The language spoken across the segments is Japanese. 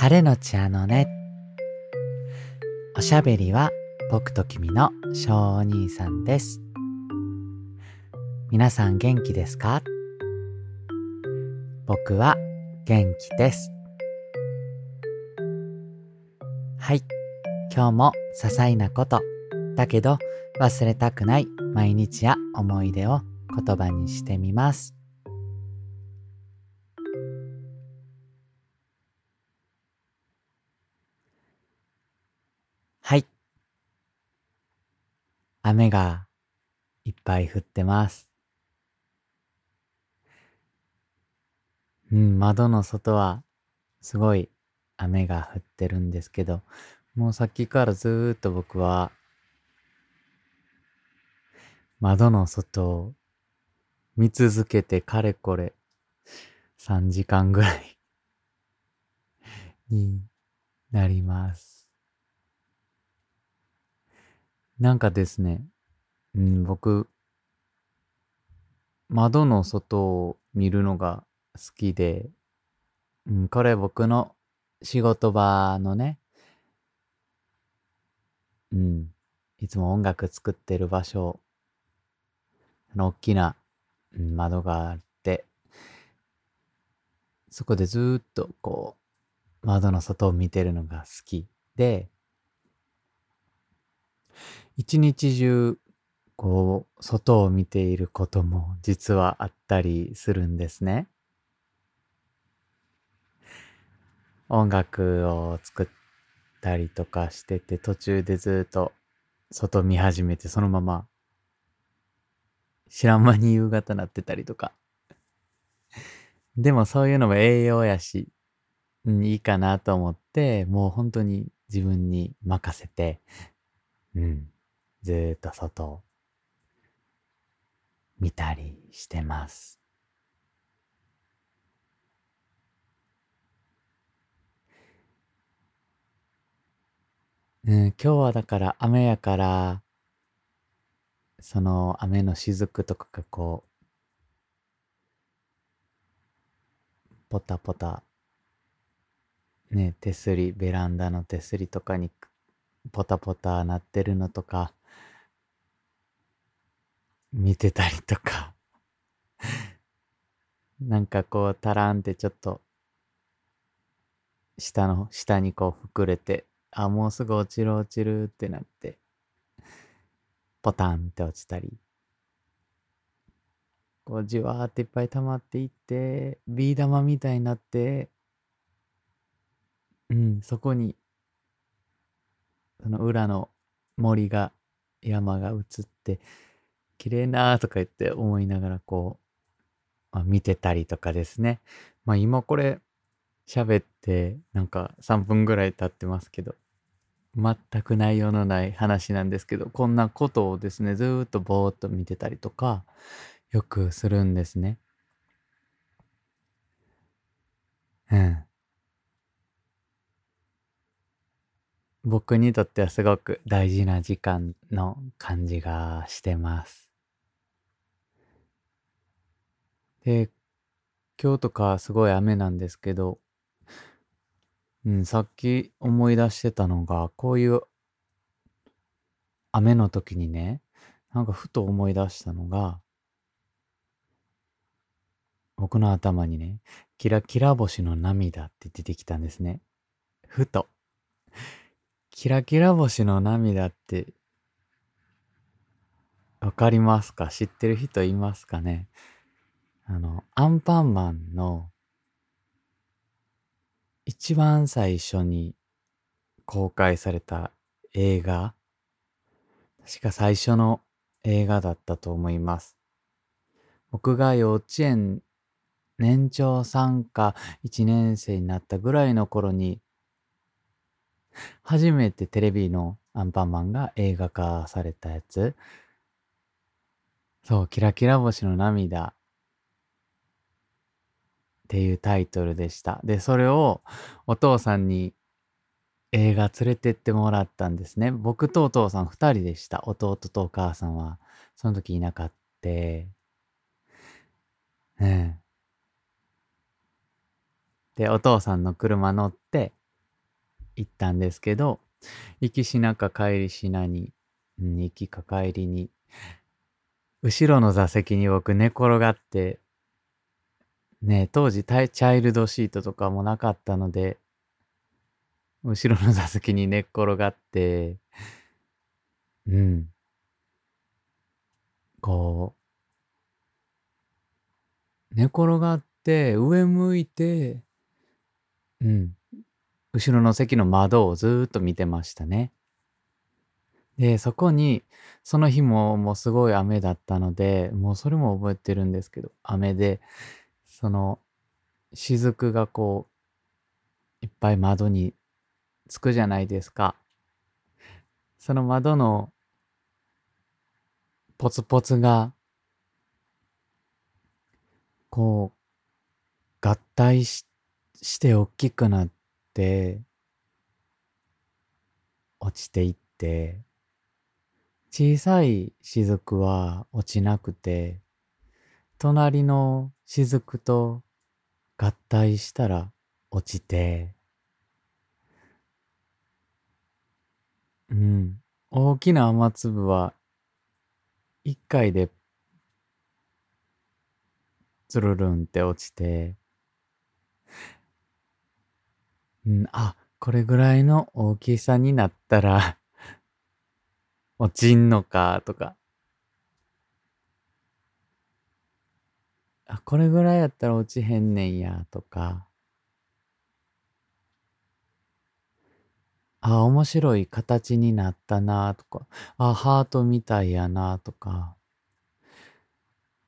晴れのちあのね。おしゃべりは僕と君の小お兄さんです。皆さん元気ですか？僕は元気です。はい。今日も些細なこと、だけど忘れたくない毎日や思い出を言葉にしてみます。雨がいっぱい降ってます。うん、窓の外はすごい雨が降ってるんですけど、もうさっきからずっと僕は窓の外を見続けてかれこれ3時間ぐらいになります。なんかですね、うん、僕、窓の外を見るのが好きで、うん、これ僕の仕事場のね、うん、いつも音楽作ってる場所、の、大きな、窓があって、そこでずっとこう、窓の外を見てるのが好きで、一日中、こう、外を見ていることも実はあったりするんですね。音楽を作ったりとかしてて、途中でずっと外見始めて、そのまま知らん間に夕方なってたりとか。でもそういうのも栄養やし、うん、いいかなと思って、もう本当に自分に任せて、うん、ずっと外を見たりしてます。うん、今日はだから雨やから、その雨の雫とかがこう、ポタポタ、ね、手すり、ベランダの手すりとかにポタポタ鳴ってるのとか、見てたりとか。なんかこう、タランってちょっと、下の、下にこう膨れて、あ、もうすぐ落ちる落ちるってなって、ポタンって落ちたり、こう、じわーっていっぱい溜まっていって、ビー玉みたいになって、うん、そこに、その裏の森が、山が映って、綺麗なとか言って思いながらこう、まあ、見てたりとかですね。まあ今これ喋ってなんか3分ぐらい経ってますけど、全く内容のない話なんですけど、こんなことをですね、ずーっとぼーっと見てたりとか、よくするんですね。うん。僕にとってはすごく大事な時間の感じがしてます。で、今日とかすごい雨なんですけど、うん、さっき思い出してたのが、こういう雨の時にね、なんかふと思い出したのが、僕の頭にね、キラキラ星の涙って出てきたんですね。ふと。キラキラ星の涙って、わかりますか？知ってる人いますかね？あの、アンパンマンの一番最初に公開された映画。確か最初の映画だったと思います。僕が幼稚園年長参加1年生になったぐらいの頃に初めてテレビのアンパンマンが映画化されたやつ。そう、キラキラ星の涙。っていうタイトルでした。で、それをお父さんに映画連れてってもらったんですね。僕とお父さん二人でした。弟とお母さんは、その時いなかった。うん。で、お父さんの車乗って、行ったんですけど、行きしなか帰りしなに、うん、行きか帰りに、後ろの座席に僕寝転がって、ね当時チャイルドシートとかもなかったので、後ろの座席に寝っ転がって、うん。こう、寝転がって上向いて、うん。後ろの席の窓をずっと見てましたね。で、そこに、その日ももうすごい雨だったので、もうそれも覚えてるんですけど、雨で、その、雫がこう、いっぱい窓につくじゃないですか。その窓のポツポツが、こう、合体しして大きくなって、落ちていって、小さい雫は落ちなくて、隣の雫と合体したら落ちて、うん。大きな雨粒は一回でつるるんって落ちて、うん、あ、これぐらいの大きさになったら 落ちんのかとか、あ、これぐらいやったら落ちへんねんやとか、あ、面白い形になったなとか、あ、ハートみたいやなとか、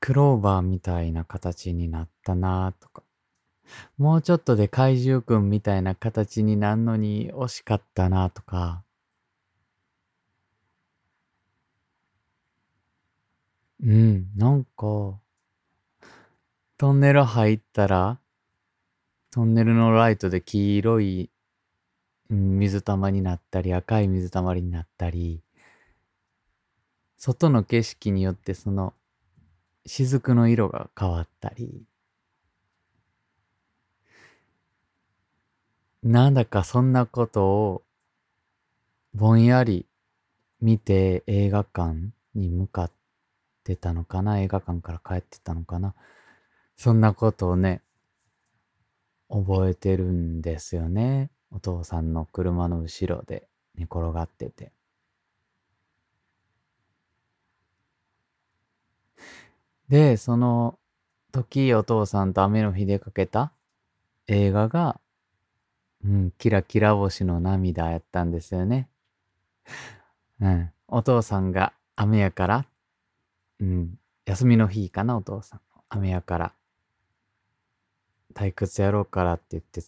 クローバーみたいな形になったなとか、もうちょっとで怪獣くんみたいな形になんのに惜しかったなとか、うん、なんか、トンネル入ったら、トンネルのライトで黄色い水たまになったり、赤い水たまりになったり、外の景色によってその雫の色が変わったり、なんだかそんなことをぼんやり見て映画館に向かってたのかな映画館から帰ってたのかな。そんなことをね、覚えてるんですよね。お父さんの車の後ろで寝転がってて。で、その時お父さんと雨の日でかけた？映画が、うん、キラキラ星の涙やったんですよね。うん、お父さんが雨やから、うん、休みの日かな、お父さん。雨やから、退屈やろうからって言って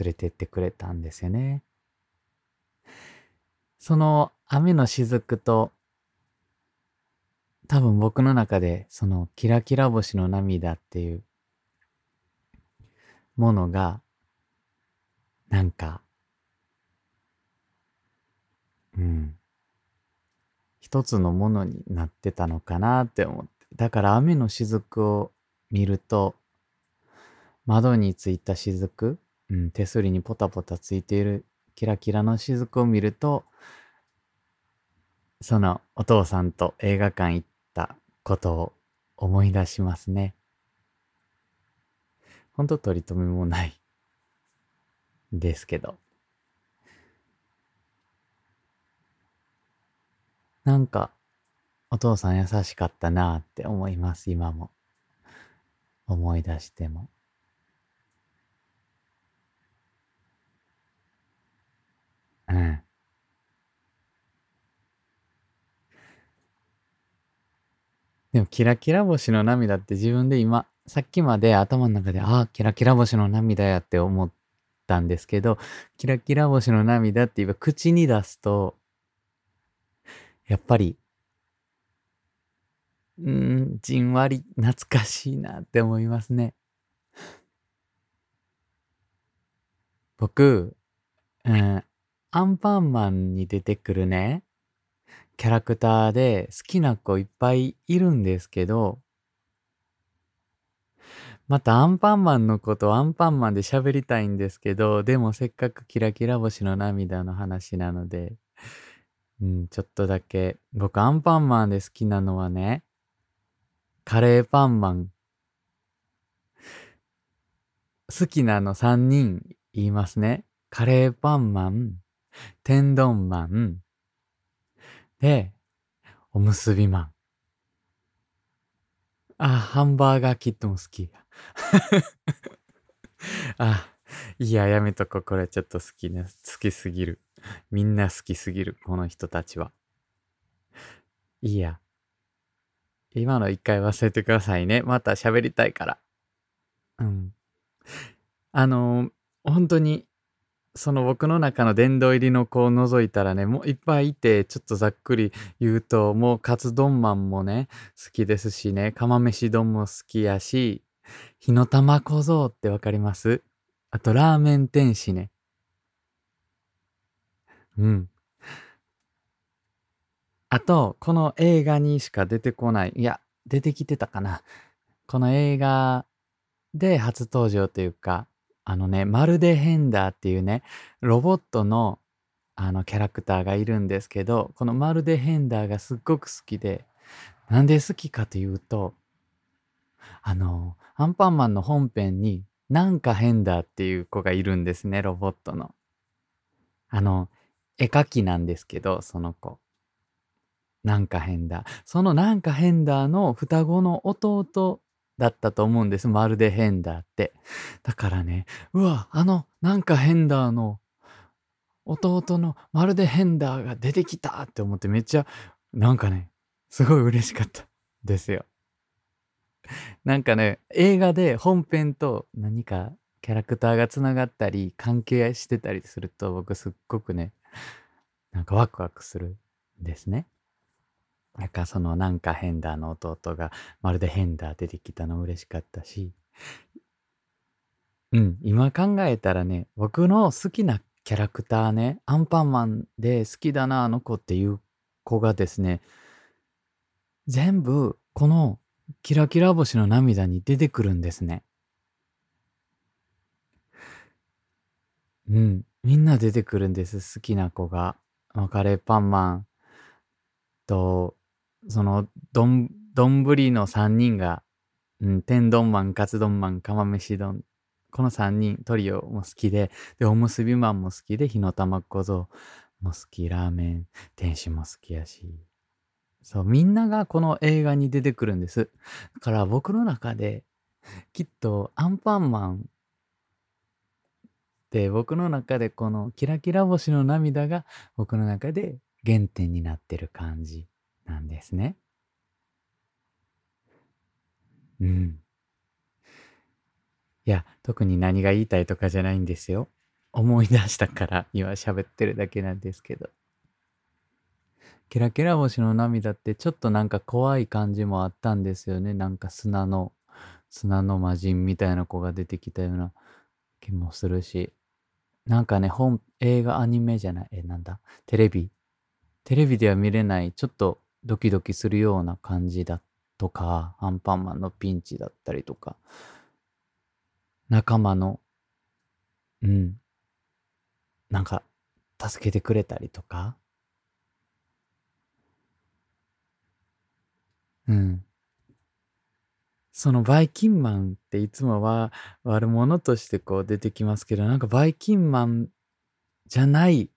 連れてってくれたんですよね。その雨の雫と多分僕の中でそのキラキラ星の涙っていうものがなんかうん一つのものになってたのかなって思ってだから雨の雫を見ると窓についた雫？うん、手すりにポタポタついているキラキラの雫を見ると、そのお父さんと映画館行ったことを思い出しますね。ほんと取り留めもないですけど。なんか、お父さん優しかったなって思います、今も。思い出しても。うん。でも、キラキラ星の涙って自分で今、さっきまで頭の中で、ああ、キラキラ星の涙やって思ったんですけど、キラキラ星の涙って言えば口に出すと、やっぱり、うん、じんわり懐かしいなって思いますね。僕、うん、アンパンマンに出てくるね、キャラクターで好きな子いっぱいいるんですけど、またアンパンマンのことアンパンマンで喋りたいんですけど、でもせっかくキラキラ星の涙の話なので、うん、ちょっとだけ。僕アンパンマンで好きなのはね、カレーパンマン。好きなの3人言いますね。カレーパンマン、天丼マン、で、おむすびマン。あ、ハンバーガーキットも好き。あ、いや、やめとこ。これちょっと好きね。好きすぎる。みんな好きすぎる。この人たちは。いいや。今の一回忘れてくださいね。また喋りたいから。うん。あのー、本当にその僕の中の殿堂入りの子を除いたらね、もういっぱいいて、ちょっとざっくり言うと、もうカツ丼マンもね、好きですしね、釜飯丼も好きやし、火の玉小僧ってわかります？あと、ラーメン天使ね。うん。あと、この映画にしか出てこない。いや、出てきてたかな。この映画で初登場というか、あのね、まるでヘンダーっていうね、ロボットのあのキャラクターがいるんですけど、このまるでヘンダーがすっごく好きで、なんで好きかというと、あの、アンパンマンの本編になんかヘンダーっていう子がいるんですね、ロボットの。あの、絵描きなんですけど、その子。なんかヘンダー。そのなんかヘンダーの双子の弟だったと思うんです。まるでヘンダーって。だからね、うわ、あの、なんかヘンダーの弟のまるでヘンダーが出てきたって思ってめっちゃ、なんかね、すごい嬉しかったですよ。なんかね、映画で本編と何かキャラクターがつながったり関係してたりすると僕すっごくね、なんかワクワクするんですね。なんかそのなんかヘンダーの弟がまるでヘンダー出てきたの嬉しかったし、うん、今考えたらね、僕の好きなキャラクターね、アンパンマンで好きだな、あの子っていう子がですね、全部このキラキラ星の涙に出てくるんですね。うん、みんな出てくるんです、好きな子が。カレーパンマンと、その、どん、丼の3人が、うん、天丼マン、カツ丼マン、釜飯丼。この3人、トリオも好きで、で、おむすびマンも好きで、火の玉小僧も好き、ラーメン、天使も好きやし。そう、みんながこの映画に出てくるんです。だから僕の中で、きっとアンパンマンって僕の中でこのキラキラ星の涙が僕の中で原点になってる感じなんですね。うん。いや、特に何が言いたいとかじゃないんですよ。思い出したから今喋ってるだけなんですけど。キラキラ星の涙ってちょっとなんか怖い感じもあったんですよね。なんか砂の、砂の魔人みたいな子が出てきたような気もするし。なんかね、本、映画、アニメじゃない、え、なんだ、テレビ。テレビでは見れない、ちょっとドキドキするような感じだとか、アンパンマンのピンチだったりとか、仲間の、うん、なんか、助けてくれたりとか、うん。そのバイキンマンっていつもは悪者としてこう出てきますけど、なんかバイキンマンじゃない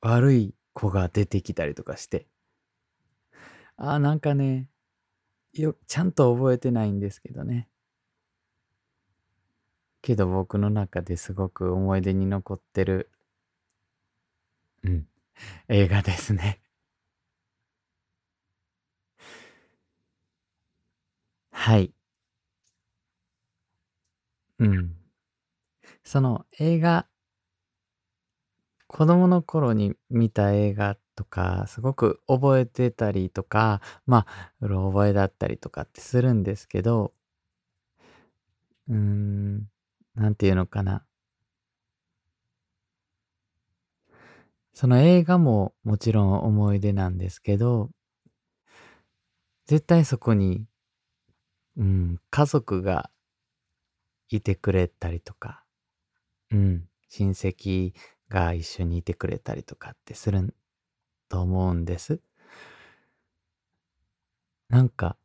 悪い子が出てきたりとかして、あ、なんかね、よ、ちゃんと覚えてないんですけどね。けど僕の中ですごく思い出に残ってる、うん、映画ですね。はい。うん。その映画、子供の頃に見た映画っとか、すごく覚えてたりとか、まあ、うろ覚えだったりとかってするんですけど、うーん、なんていうのかな。その映画ももちろん思い出なんですけど、絶対そこに、うん、家族がいてくれたりとか、うん、親戚が一緒にいてくれたりとかってするんと思うんです。なんか、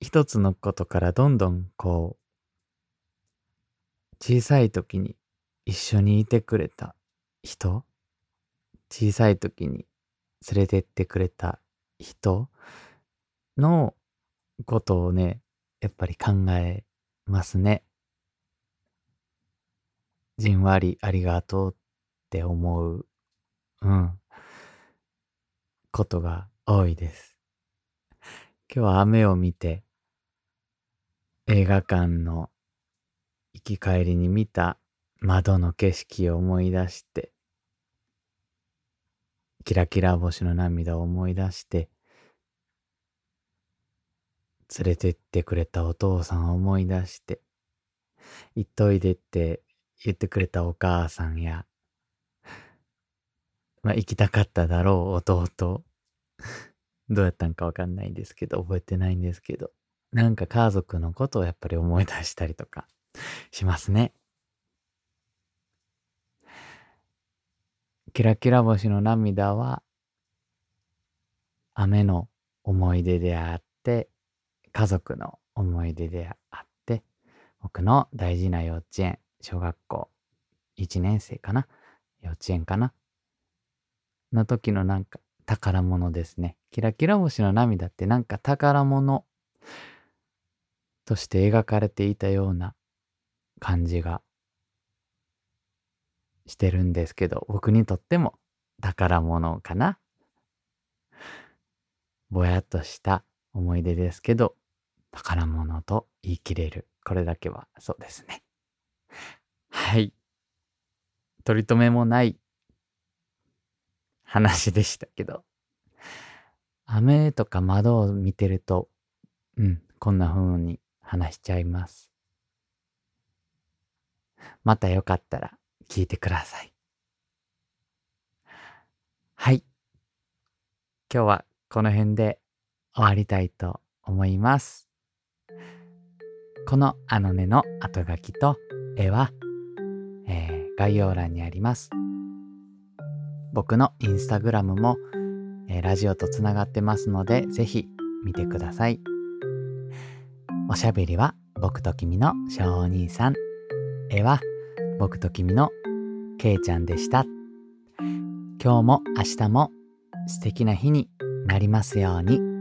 一つのことからどんどんこう、小さい時に一緒にいてくれた人小さい時に連れてってくれた人のことをね、やっぱり考えますね。じんわりありがとうって思う、うん、ことが多いです。今日は雨を見て、映画館の行き帰りに見た窓の景色を思い出して、キラキラ星の涙を思い出して、連れてってくれたお父さんを思い出して、行っといでって言ってくれたお母さんや、まあ行きたかっただろう弟。どうやったんかわかんないんですけど、覚えてないんですけど、なんか家族のことをやっぱり思い出したりとか しますね。キラキラ星の涙は、雨の思い出であって、家族の思い出であって、僕の大事な幼稚園、小学校1年生かな？幼稚園かな？の時のなんか宝物ですね。キラキラ星の涙ってなんか宝物として描かれていたような感じがしてるんですけど、僕にとっても宝物かな。ぼやっとした思い出ですけど、宝物と言い切れる。これだけはそうですね。はい。取り留めもない話でしたけど。雨とか窓を見てると、うん、こんな風に話しちゃいます。またよかったら聞いてください。はい。今日はこの辺で終わりたいと思います。このあのねの後書きと絵は、えー、概要欄にあります。僕のインスタグラムも、えー、ラジオとつながってますので、ぜひ見てください。おしゃべりは僕と君の小兄さん。絵は僕と君のけいちゃんでした。今日も明日も素敵な日になりますように。